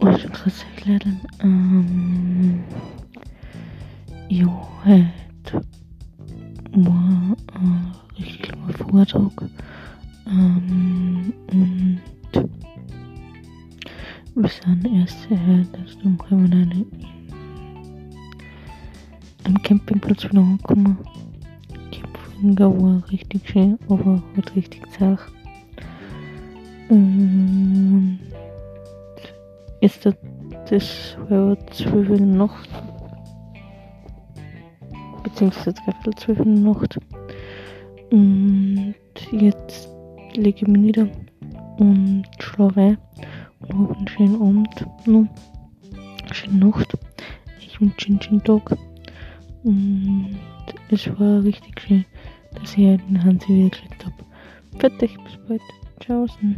was schon krass leider. Ähm, ja, heute war ein richtig langer Vortrag. Ähm, und wir sind erst heute um halb neun am Campingplatz wieder angekommen. Die Empfang war richtig schön, aber halt richtig zart. Und ist das, das war 12 Uhr Nacht. Beziehungsweise dreiviertel 12 Uhr Nacht. Und jetzt lege ich mich nieder und schlafe ein und habe einen schönen Abend noch. Schöne Nacht. Ich wünsche einen schönen Tag. Und es war richtig schön, dass ich den Hansi wieder gekriegt habe. Fertig, bis bald. Tschaußen.